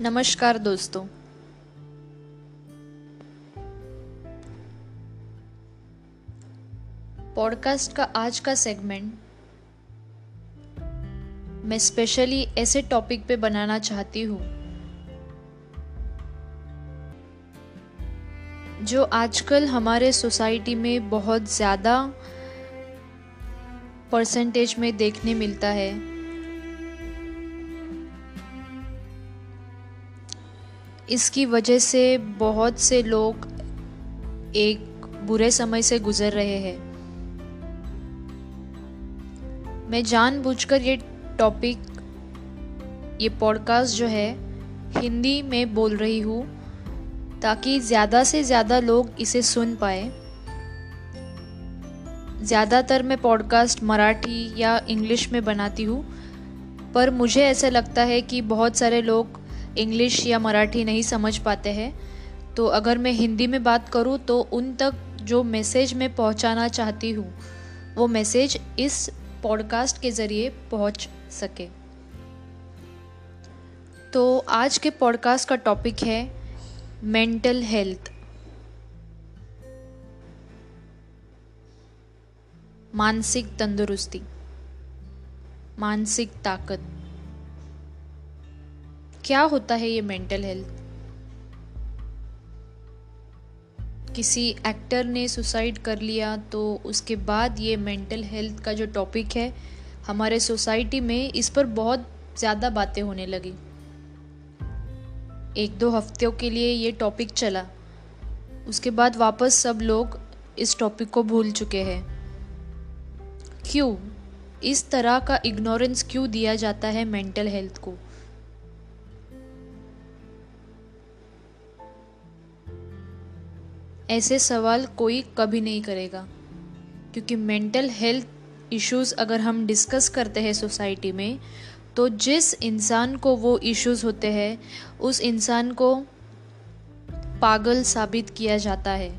नमस्कार दोस्तों। पॉडकास्ट का आज का सेगमेंट मैं स्पेशली ऐसे टॉपिक पे बनाना चाहती हूँ, जो आजकल हमारे सोसाइटी में बहुत ज़्यादा परसेंटेज में देखने मिलता है। इसकी वजह से बहुत से लोग एक बुरे समय से गुजर रहे हैं। मैं जानबूझकर ये टॉपिक ये पॉडकास्ट जो है, हिंदी में बोल रही हूँ, ताकि ज़्यादा से ज़्यादा लोग इसे सुन पाए। ज़्यादातर मैं पॉडकास्ट मराठी या इंग्लिश में बनाती हूँ, पर मुझे ऐसा लगता है कि बहुत सारे लोग इंग्लिश या मराठी नहीं समझ पाते हैं तो अगर मैं हिंदी में बात करूँ तो उन तक जो मैसेज मैं पहुँचाना चाहती हूँ, वो मैसेज इस पॉडकास्ट के ज़रिए पहुँच सके। तो आज के पॉडकास्ट का टॉपिक है मेंटल हेल्थ। मानसिक तंदुरुस्ती, मानसिक ताकत। क्या होता है ये मेंटल हेल्थ किसी एक्टर ने सुसाइड कर लिया तो उसके बाद ये मेंटल हेल्थ का जो टॉपिक है, हमारे सोसाइटी में इस पर बहुत ज़्यादा बातें होने लगी। एक दो हफ्तों के लिए ये टॉपिक चला। उसके बाद वापस सब लोग इस टॉपिक को भूल चुके हैं। क्यों? इस तरह का इग्नोरेंस क्यों दिया जाता है मेंटल हेल्थ को? ऐसे सवाल कोई कभी नहीं करेगा। क्योंकि मेंटल हेल्थ इश्यूज़ अगर हम डिस्कस करते हैं सोसाइटी में तो जिस इंसान को वो इश्यूज़ होते हैं, उस इंसान को पागल साबित किया जाता है।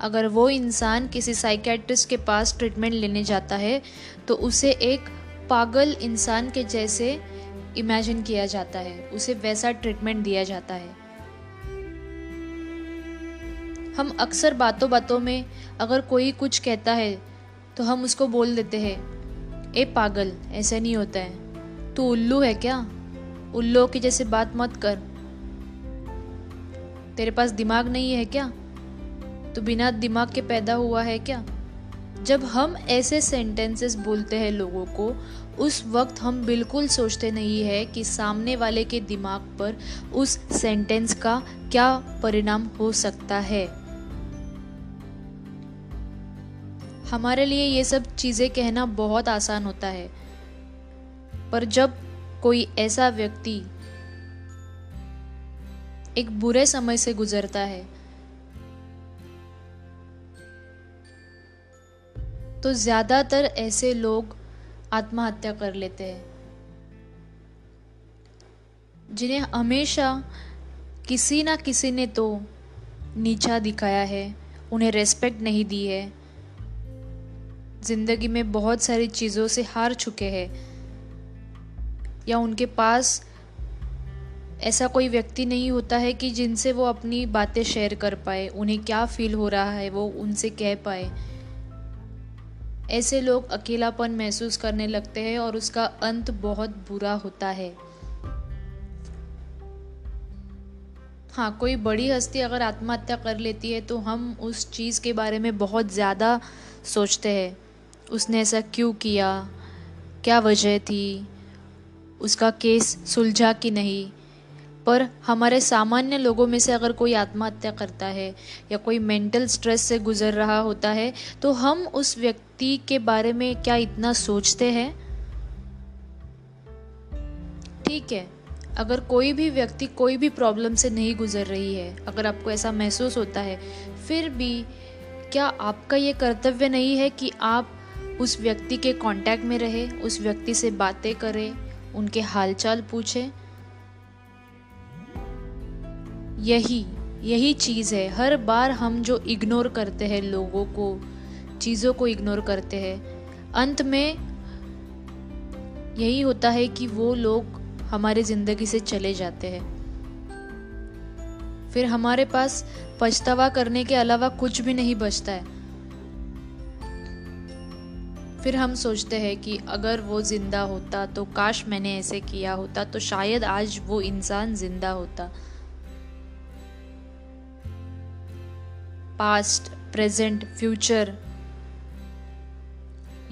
अगर वो इंसान किसी साइकेट्रिस्ट के पास ट्रीटमेंट लेने जाता है तो उसे एक पागल इंसान के जैसे इमेजिन किया जाता है। उसे वैसा ट्रीटमेंट दिया जाता है। हम अक्सर बातों बातों में अगर कोई कुछ कहता है तो हम उसको बोल देते हैं, ए पागल, ऐसा नहीं होता है। तू उल्लू है क्या? उल्लू की जैसे बात मत कर। तेरे पास दिमाग नहीं है क्या? तो बिना दिमाग के पैदा हुआ है क्या? जब हम ऐसे सेंटेंसेस बोलते हैं लोगों को, उस वक्त हम बिल्कुल सोचते नहीं है कि सामने वाले के दिमाग पर उस सेंटेंस का क्या परिणाम हो सकता है। हमारे लिए ये सब चीज़ें कहना बहुत आसान होता है। पर जब कोई ऐसा व्यक्ति एक बुरे समय से गुजरता है तो ज़्यादातर ऐसे लोग आत्महत्या कर लेते हैं। जिन्हें हमेशा किसी ना किसी ने तो नीचा दिखाया है, उन्हें रेस्पेक्ट नहीं दी है। ज़िंदगी में बहुत सारी चीज़ों से हार चुके हैं। या उनके पास ऐसा कोई व्यक्ति नहीं होता है कि जिनसे वो अपनी बातें शेयर कर पाए, उन्हें क्या फील हो रहा है, वो उनसे कह पाए। ऐसे लोग अकेलापन महसूस करने लगते हैं और उसका अंत बहुत बुरा होता है। हाँ कोई बड़ी हस्ती अगर आत्महत्या कर लेती है तो हम उस चीज़ के बारे में बहुत ज़्यादा सोचते हैं। उसने ऐसा क्यों किया? क्या वजह थी? उसका केस सुलझा कि नहीं? पर हमारे सामान्य लोगों में से अगर कोई आत्महत्या करता है या कोई मेंटल स्ट्रेस से गुजर रहा होता है तो हम उस व्यक्ति के बारे में क्या इतना सोचते हैं? ठीक है, अगर कोई भी व्यक्ति कोई भी प्रॉब्लम से नहीं गुजर रही है, अगर आपको ऐसा महसूस होता है, फिर भी क्या आपका ये कर्तव्य नहीं है कि आप उस व्यक्ति के कांटेक्ट में रहे, उस व्यक्ति से बातें करें, उनके हालचाल पूछे। यही यही चीज़ है। हर बार हम जो इग्नोर करते हैं लोगों को, चीज़ों को इग्नोर करते हैं, अंत में यही होता है कि वो लोग हमारे ज़िंदगी से चले जाते हैं। फिर हमारे पास पछतावा करने के अलावा कुछ भी नहीं बचता है। फिर हम सोचते हैं कि अगर वो ज़िंदा होता तो काश मैंने ऐसे किया होता तो शायद आज वो इंसान ज़िंदा होता। पास्ट प्रेजेंट फ्यूचर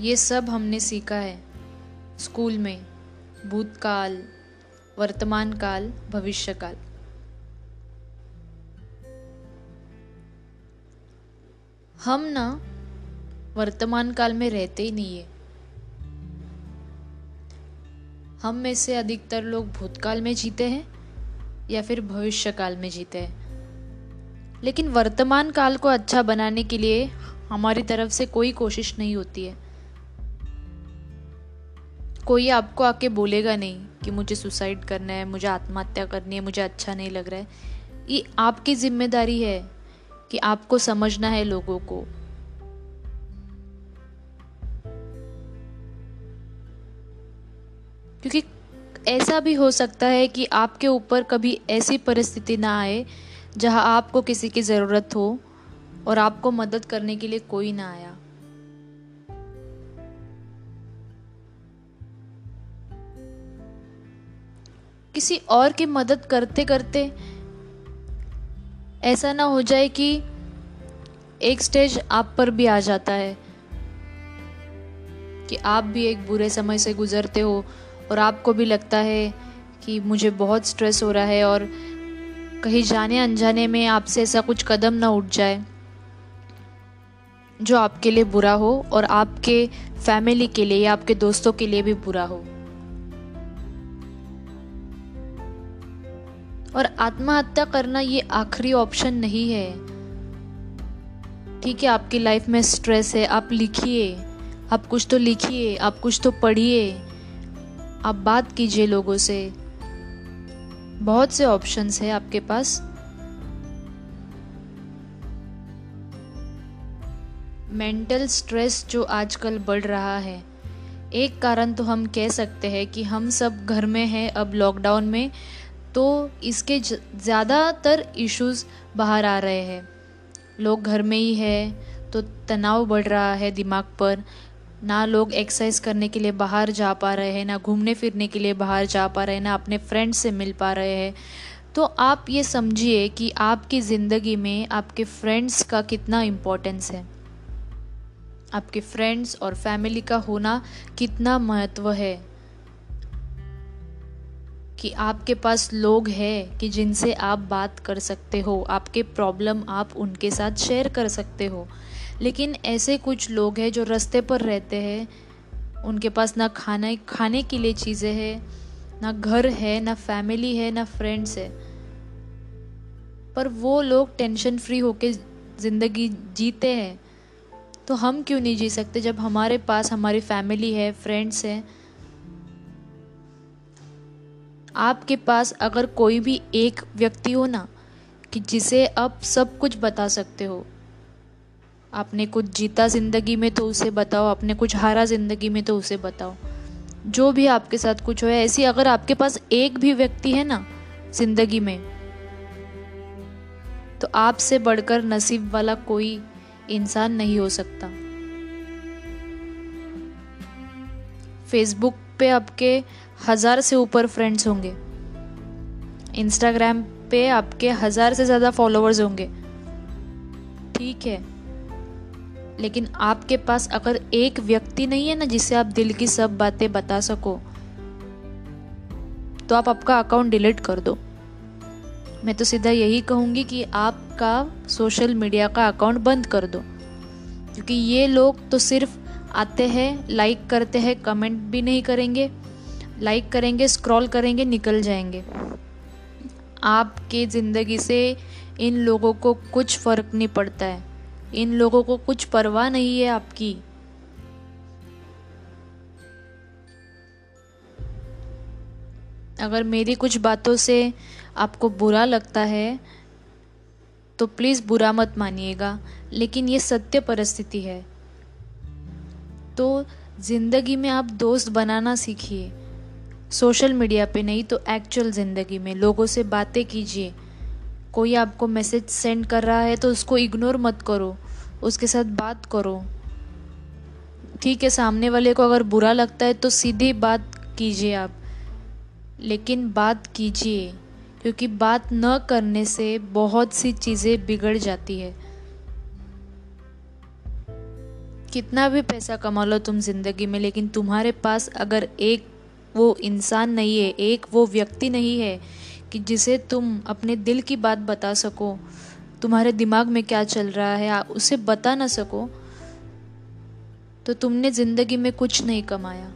ये सब हमने सीखा है। स्कूल में, भूतकाल वर्तमान काल भविष्य काल हम ना वर्तमान काल में रहते ही नहीं है। हम में से अधिकतर लोग भूतकाल में जीते हैं या फिर भविष्य काल में जीते हैं। लेकिन वर्तमान काल को अच्छा बनाने के लिए हमारी तरफ़ से कोई कोशिश नहीं होती है। कोई आपको आके बोलेगा नहीं कि मुझे सुसाइड करना है, मुझे आत्महत्या करनी है, मुझे अच्छा नहीं लग रहा है। ये आपकी ज़िम्मेदारी है कि आपको समझना है लोगों को। क्योंकि ऐसा भी हो सकता है कि आपके ऊपर कभी ऐसी परिस्थिति ना आए जहाँ आपको किसी की ज़रूरत हो और आपको मदद करने के लिए कोई ना आया। किसी और की मदद करते करते ऐसा ना हो जाए कि एक स्टेज आप पर भी आ जाता है कि आप भी एक बुरे समय से गुजरते हो और आपको भी लगता है कि मुझे बहुत स्ट्रेस हो रहा है और कहीं जाने अनजाने में आपसे ऐसा कुछ कदम ना उठ जाए, जो आपके लिए बुरा हो और आपके फैमिली के लिए या आपके दोस्तों के लिए भी बुरा हो। और आत्महत्या करना ये आखिरी ऑप्शन नहीं है ठीक है आपकी लाइफ में स्ट्रेस है, आप लिखिए, आप कुछ तो लिखिए, आप कुछ तो पढ़िए। आप बात कीजिए लोगों से। बहुत से ऑप्शंस है आपके पास। मेंटल स्ट्रेस जो आजकल बढ़ रहा है, एक कारण तो हम कह सकते हैं कि हम सब घर में हैं अब लॉकडाउन में तो इसके ज़्यादातर इश्यूज़ बाहर आ रहे हैं। लोग घर में ही है तो तनाव बढ़ रहा है दिमाग पर। ना लोग एक्सरसाइज करने के लिए बाहर जा पा रहे हैं, ना घूमने फिरने के लिए बाहर जा पा रहे हैं, ना अपने फ्रेंड्स से मिल पा रहे हैं। तो आप ये समझिए कि आपकी ज़िंदगी में आपके फ्रेंड्स का कितना इम्पोर्टेंस है। आपके फ्रेंड्स और फैमिली का होना कितना महत्व है। कि आपके पास लोग हैं कि जिनसे आप बात कर सकते हो, आपके प्रॉब्लम आप उनके साथ शेयर कर सकते हो। लेकिन ऐसे कुछ लोग हैं जो रास्ते पर रहते हैं। उनके पास ना खाना, खाने के लिए चीज़ें हैं, ना घर है, ना फैमिली है, ना फ्रेंड्स है। पर वो लोग टेंशन फ्री होके ज़िंदगी जीते हैं। तो हम क्यों नहीं जी सकते जब हमारे पास हमारी फैमिली है फ्रेंड्स हैं? आपके पास अगर कोई भी एक व्यक्ति हो ना, कि जिसे आप सब कुछ बता सकते हो आपने कुछ जीता ज़िंदगी में तो उसे बताओ, आपने कुछ हारा ज़िंदगी में तो उसे बताओ। जो भी आपके साथ कुछ हो, ऐसी अगर आपके पास एक भी व्यक्ति है ना, ज़िंदगी में तो आपसे बढ़कर नसीब वाला कोई इंसान नहीं हो सकता। फेसबुक पे आपके हज़ार से ऊपर फ्रेंड्स होंगे। इंस्टाग्राम पे आपके हज़ार से ज़्यादा फॉलोअर्स होंगे। ठीक है। लेकिन आपके पास अगर एक व्यक्ति नहीं है ना जिसे आप दिल की सब बातें बता सको तो आप आपका अकाउंट डिलीट कर दो। मैं तो सीधा यही कहूँगी कि आपका सोशल मीडिया का अकाउंट बंद कर दो। क्योंकि ये लोग तो सिर्फ़ आते हैं लाइक करते हैं कमेंट भी नहीं करेंगे लाइक करेंगे स्क्रॉल करेंगे, निकल जाएँगे। आपके ज़िंदगी से इन लोगों को कुछ फ़र्क नहीं पड़ता है। इन लोगों को कुछ परवाह नहीं है आपकी। अगर मेरी कुछ बातों से आपको बुरा लगता है तो प्लीज़ बुरा मत मानिएगा, लेकिन ये सत्य परिस्थिति है। तो ज़िंदगी में आप दोस्त बनाना सीखिए। सोशल मीडिया पे नहीं तो एक्चुअल ज़िंदगी में लोगों से बातें कीजिए। कोई आपको मैसेज सेंड कर रहा है तो उसको इग्नोर मत करो। उसके साथ बात करो। ठीक है, सामने वाले को अगर बुरा लगता है तो सीधी बात कीजिए आप। लेकिन बात कीजिए, क्योंकि बात न करने से बहुत सी चीज़ें बिगड़ जाती है। कितना भी पैसा कमा लो तुम ज़िंदगी में, लेकिन तुम्हारे पास अगर एक वो इंसान नहीं है, एक वो व्यक्ति नहीं है कि जिसे तुम अपने दिल की बात बता सको, तुम्हारे दिमाग में क्या चल रहा है उसे बता ना सको तो तुमने ज़िंदगी में कुछ नहीं कमाया।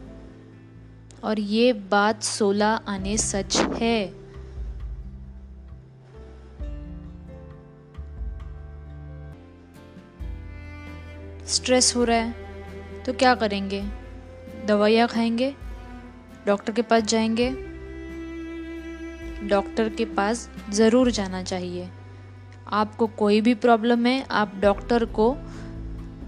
और ये बात सोलह आने सच है। स्ट्रेस हो रहा है तो क्या करेंगे? दवाइयाँ खाएँगे? डॉक्टर के पास जाएँगे? डॉक्टर के पास ज़रूर जाना चाहिए। आपको कोई भी प्रॉब्लम है, आप डॉक्टर को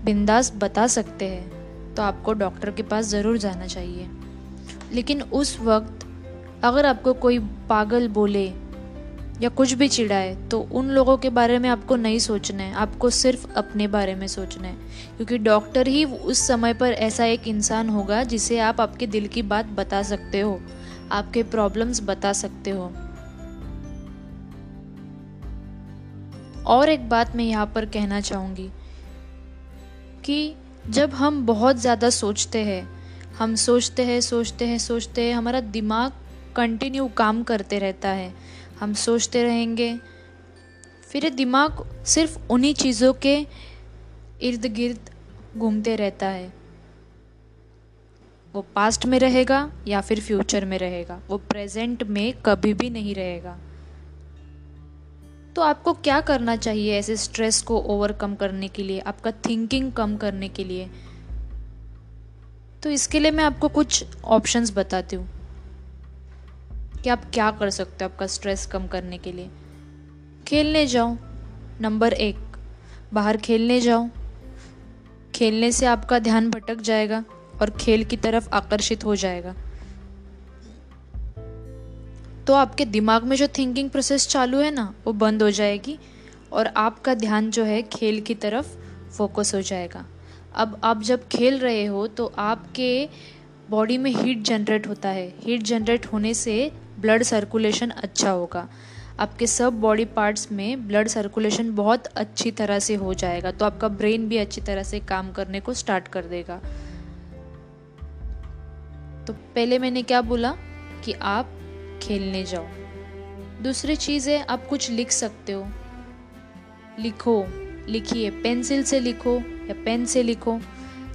बिंदास बता सकते हैं तो आपको डॉक्टर के पास ज़रूर जाना चाहिए। लेकिन उस वक्त अगर आपको कोई पागल बोले या कुछ भी चिढ़ाए तो उन लोगों के बारे में आपको नहीं सोचना है, आपको सिर्फ़ अपने बारे में सोचना है। क्योंकि डॉक्टर ही उस समय पर ऐसा एक इंसान होगा जिसे आप आपके दिल की बात बता सकते हो, आपके प्रॉब्लम्स बता सकते हो। और एक बात मैं यहाँ पर कहना चाहूँगी कि जब हम बहुत ज़्यादा सोचते हैं, हम सोचते हैं सोचते हैं सोचते हैं, हमारा दिमाग कंटिन्यू काम करते रहता है। हम सोचते रहेंगे, फिर दिमाग सिर्फ़ उन्हीं चीज़ों के इर्द गिर्द घूमते रहता है। वो पास्ट में रहेगा या फिर फ्यूचर में रहेगा, वो प्रेजेंट में कभी भी नहीं रहेगा। तो आपको क्या करना चाहिए ऐसे स्ट्रेस को ओवरकम करने के लिए, आपका थिंकिंग कम करने के लिए? तो इसके लिए मैं आपको कुछ ऑप्शंस बताती हूँ। कि आप क्या कर सकते हो आपका स्ट्रेस कम करने के लिए। खेलने जाओ नंबर एक। बाहर खेलने जाओ। खेलने से आपका ध्यान भटक जाएगा और खेल की तरफ़ आकर्षित हो जाएगा। तो आपके दिमाग में जो थिंकिंग प्रोसेस चालू है ना, वो बंद हो जाएगी और आपका ध्यान जो है खेल की तरफ़ फोकस हो जाएगा। अब आप जब खेल रहे हो तो आपके बॉडी में हीट जनरेट होता है। हीट जनरेट होने से ब्लड सर्कुलेशन अच्छा होगा। आपके सब बॉडी पार्ट्स में ब्लड सर्कुलेशन बहुत अच्छी तरह से हो जाएगा। तो आपका ब्रेन भी अच्छी तरह से काम करने को स्टार्ट कर देगा। तो पहले मैंने क्या बोला कि आप खेलने जाओ। दूसरी चीज़ है आप कुछ लिख सकते हो। लिखो, लिखिए, पेंसिल से लिखो या पेन से लिखो।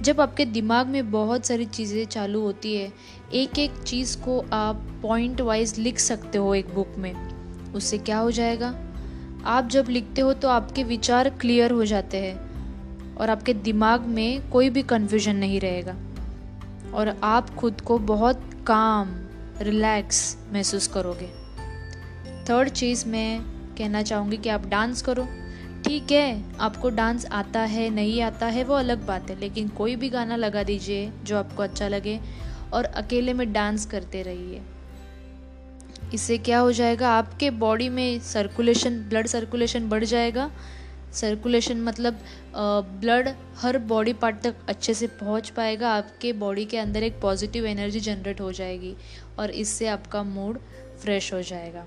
जब आपके दिमाग में बहुत सारी चीज़ें चालू होती है एक एक चीज़ को आप पॉइंट वाइज लिख सकते हो एक बुक में। उससे क्या हो जाएगा? आप जब लिखते हो तो आपके विचार क्लियर हो जाते हैं और आपके दिमाग में कोई भी कन्फ्यूज़न नहीं रहेगा। और आप खुद को बहुत काम रिलैक्स महसूस करोगे। थर्ड चीज़ मैं कहना चाहूँगी कि आप डांस करो। ठीक है, आपको डांस आता है, नहीं आता है, वो अलग बात है, लेकिन कोई भी गाना लगा दीजिए जो आपको अच्छा लगे और अकेले में डांस करते रहिए। इससे क्या हो जाएगा, आपके बॉडी में सर्कुलेशन ब्लड सर्कुलेशन बढ़ जाएगा। सर्कुलेशन मतलब ब्लड हर बॉडी पार्ट तक अच्छे से पहुँच पाएगा, आपके बॉडी के अंदर एक पॉजिटिव एनर्जी जनरेट हो जाएगी। और इससे आपका मूड फ्रेश हो जाएगा।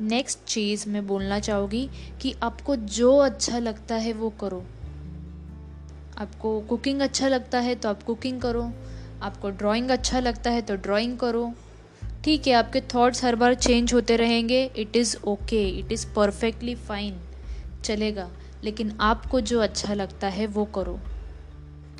नेक्स्ट चीज़ मैं बोलना चाहूँगी कि आपको जो अच्छा लगता है वो करो। आपको कुकिंग अच्छा लगता है तो आप कुकिंग करो। आपको ड्राइंग अच्छा लगता है तो ड्राइंग करो। ठीक है, आपके थॉट्स हर बार चेंज होते रहेंगे। It is okay it is perfectly fine चलेगा। लेकिन आपको जो अच्छा लगता है वो करो।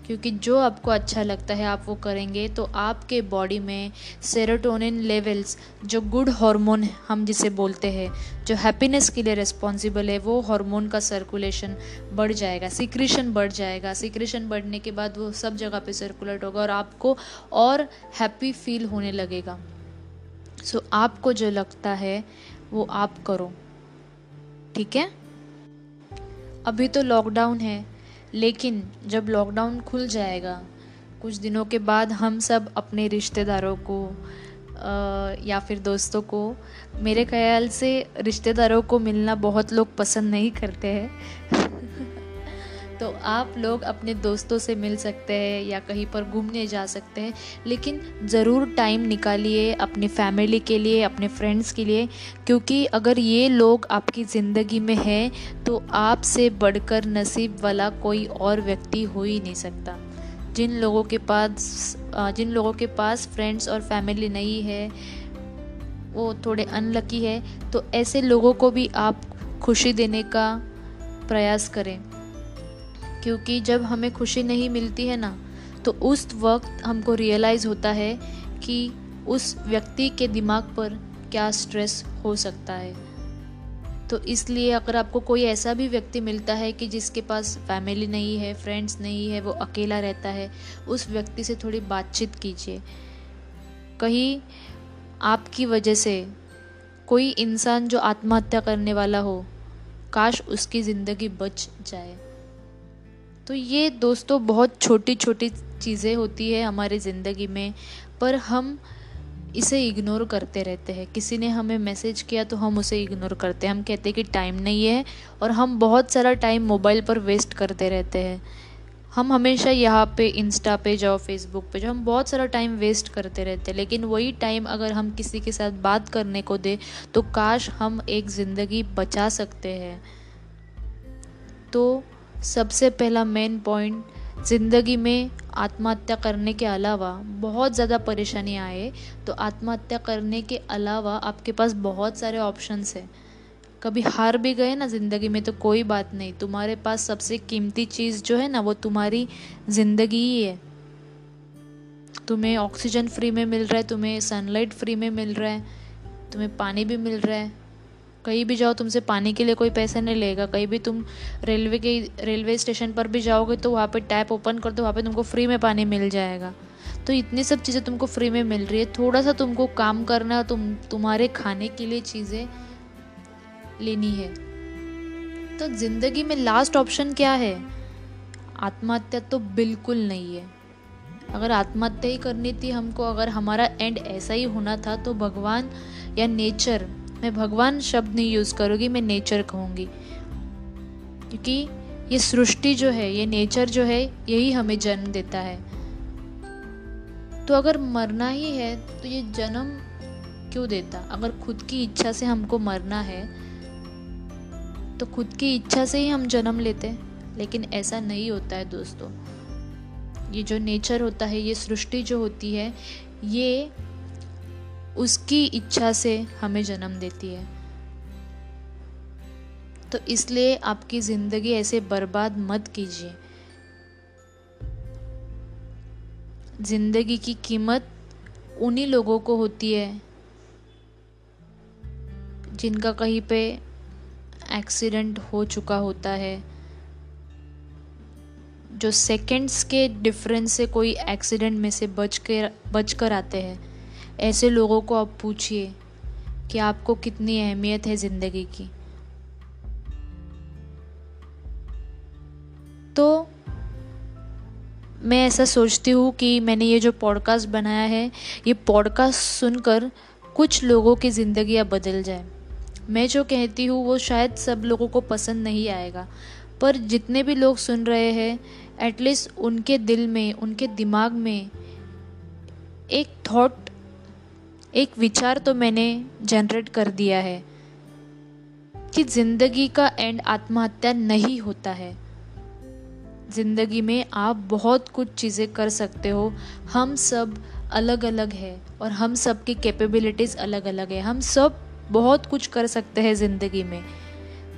क्योंकि जो आपको अच्छा लगता है आप वो करेंगे। तो आपके बॉडी में सेरोटोनिन लेवल्स जो गुड हार्मोन हम जिसे बोलते हैं जो हैप्पीनेस के लिए रिस्पॉन्सिबल है वो हार्मोन का सर्कुलेशन बढ़ जाएगा सिक्रेशन बढ़ जाएगा। सिक्रेशन बढ़ने के बाद वो सब जगह पे सर्कुलेट होगा और आपको और हैप्पी फील होने लगेगा। सो so, आपको जो लगता है वो आप करो। ठीक है? अभी तो लॉकडाउन है। लेकिन जब लॉकडाउन खुल जाएगा कुछ दिनों के बाद हम सब अपने रिश्तेदारों को आ, या फिर दोस्तों को मेरे ख्याल से रिश्तेदारों को मिलना बहुत लोग पसंद नहीं करते हैं। तो आप लोग अपने दोस्तों से मिल सकते हैं या कहीं पर घूमने जा सकते हैं। लेकिन ज़रूर टाइम निकालिए अपनी फैमिली के लिए, अपने फ्रेंड्स के लिए, क्योंकि अगर ये लोग आपकी ज़िंदगी में हैं तो आपसे बढ़कर नसीब वाला कोई और व्यक्ति हो ही नहीं सकता। जिन लोगों के पास जिन लोगों के पास फ्रेंड्स और फैमिली नहीं है, वो थोड़े अनलकी है तो ऐसे लोगों को भी आप खुशी देने का प्रयास करें। क्योंकि जब हमें खुशी नहीं मिलती है ना तो उस वक्त हमको रियलाइज़ होता है कि उस व्यक्ति के दिमाग पर क्या स्ट्रेस हो सकता है। तो इसलिए अगर आपको कोई ऐसा भी व्यक्ति मिलता है कि जिसके पास फैमिली नहीं है फ्रेंड्स नहीं है, वो अकेला रहता है, उस व्यक्ति से थोड़ी बातचीत कीजिए। कहीं आपकी वजह से कोई इंसान जो आत्महत्या करने वाला हो, काश उसकी ज़िंदगी बच जाए। तो ये दोस्तों बहुत छोटी छोटी चीज़ें होती है हमारी ज़िंदगी में, पर हम इसे इग्नोर करते रहते हैं। किसी ने हमें मैसेज किया तो हम उसे इग्नोर करते हैं। हम कहते हैं कि टाइम नहीं है और हम बहुत सारा टाइम मोबाइल पर वेस्ट करते रहते हैं। हम हमेशा यहाँ पे इंस्टा पे जाओ फेसबुक पे जाओ, हम बहुत सारा टाइम वेस्ट करते रहते हैं। लेकिन वही टाइम अगर हम किसी के साथ बात करने को दे तो काश हम एक ज़िंदगी बचा सकते हैं। तो सबसे पहला मेन पॉइंट ज़िंदगी में आत्महत्या करने के अलावा बहुत ज़्यादा परेशानी आए तो आत्महत्या करने के अलावा आपके पास बहुत सारे ऑप्शंस हैं। कभी हार भी गए ना ज़िंदगी में तो कोई बात नहीं। तुम्हारे पास सबसे कीमती चीज़ जो है ना, वो तुम्हारी ज़िंदगी ही है। तुम्हें ऑक्सीजन फ्री में मिल रहा है, तुम्हें सनलाइट फ्री में मिल रहा है, तुम्हें पानी भी मिल रहा है। कहीं भी जाओ, तुमसे पानी के लिए कोई पैसा नहीं लेगा। कहीं भी तुम रेलवे के, रेलवे स्टेशन पर भी जाओगे तो वहाँ पे टैप ओपन कर दो, वहाँ पे तुमको फ्री में पानी मिल जाएगा। तो इतनी सब चीज़ें तुमको फ्री में मिल रही है। थोड़ा सा तुमको काम करना, तुम, तुम्हारे खाने के लिए चीज़ें लेनी है। तो ज़िंदगी में लास्ट ऑप्शन क्या है? आत्महत्या तो बिल्कुल नहीं है। अगर आत्महत्या ही करनी थी हमको, अगर हमारा एंड ऐसा ही होना था तो भगवान या नेचर मैं भगवान शब्द नहीं यूज़ करूँगी, मैं नेचर कहूँगी। क्योंकि ये सृष्टि जो है, ये नेचर जो है, यही हमें जन्म देता है। तो अगर मरना ही है तो ये जन्म क्यों देता? अगर खुद की इच्छा से हमको मरना है तो खुद की इच्छा से ही हम जन्म लेते लेकिन ऐसा नहीं होता है दोस्तों। ये जो नेचर होता है, ये सृष्टि जो होती है, ये उसकी इच्छा से हमें जन्म देती है। तो इसलिए आपकी ज़िंदगी ऐसे बर्बाद मत कीजिए। ज़िंदगी की कीमत उन्हीं लोगों को होती है जिनका कहीं पे एक्सीडेंट हो चुका होता है, जो सेकंड्स के डिफरेंस से कोई एक्सीडेंट में से बच कर बच कर आते हैं। ऐसे लोगों को आप पूछिए कि आपको कितनी अहमियत है ज़िंदगी की। तो मैं ऐसा सोचती हूँ कि मैंने ये जो पॉडकास्ट बनाया है, ये पॉडकास्ट सुनकर कुछ लोगों की ज़िंदगी बदल जाए। मैं जो कहती हूँ, वो शायद सब लोगों को पसंद नहीं आएगा, पर जितने भी लोग सुन रहे हैं एटलीस्ट उनके दिल में, उनके दिमाग में एक थॉट एक विचार तो मैंने जनरेट कर दिया है कि ज़िंदगी का एंड आत्महत्या नहीं होता है। ज़िंदगी में आप बहुत कुछ चीज़ें कर सकते हो। हम सब अलग अलग है और हम सब की कैपेबिलिटीज़ अलग अलग है। हम सब बहुत कुछ कर सकते हैं ज़िंदगी में।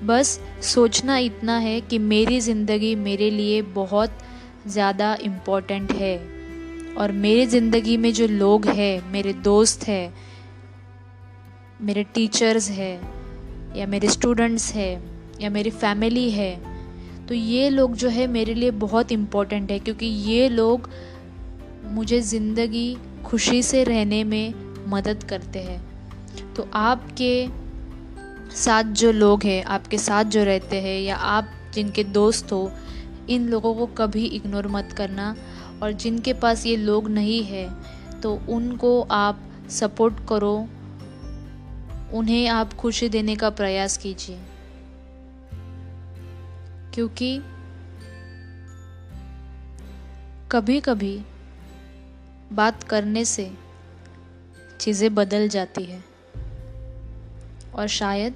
बस सोचना इतना है कि मेरी ज़िंदगी मेरे लिए बहुत ज़्यादा इम्पोर्टेंट है। और मेरी ज़िंदगी में जो लोग हैं, मेरे दोस्त हैं, मेरे टीचर्स हैं, या मेरे स्टूडेंट्स हैं, या मेरी फैमिली है तो ये लोग जो है मेरे लिए बहुत इम्पोर्टेंट है क्योंकि ये लोग मुझे ज़िंदगी खुशी से रहने में मदद करते हैं। तो आपके साथ जो लोग हैं, आपके साथ जो रहते हैं, या आप जिनके दोस्त हो, इन लोगों को कभी इग्नोर मत करना। और जिनके पास ये लोग नहीं है तो उनको आप सपोर्ट करो। उन्हें आप खुशी देने का प्रयास कीजिए। क्योंकि कभी कभी बात करने से चीज़ें बदल जाती है। और शायद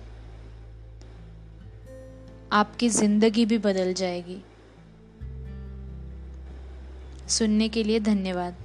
आपकी ज़िंदगी भी बदल जाएगी। सुनने के लिए धन्यवाद।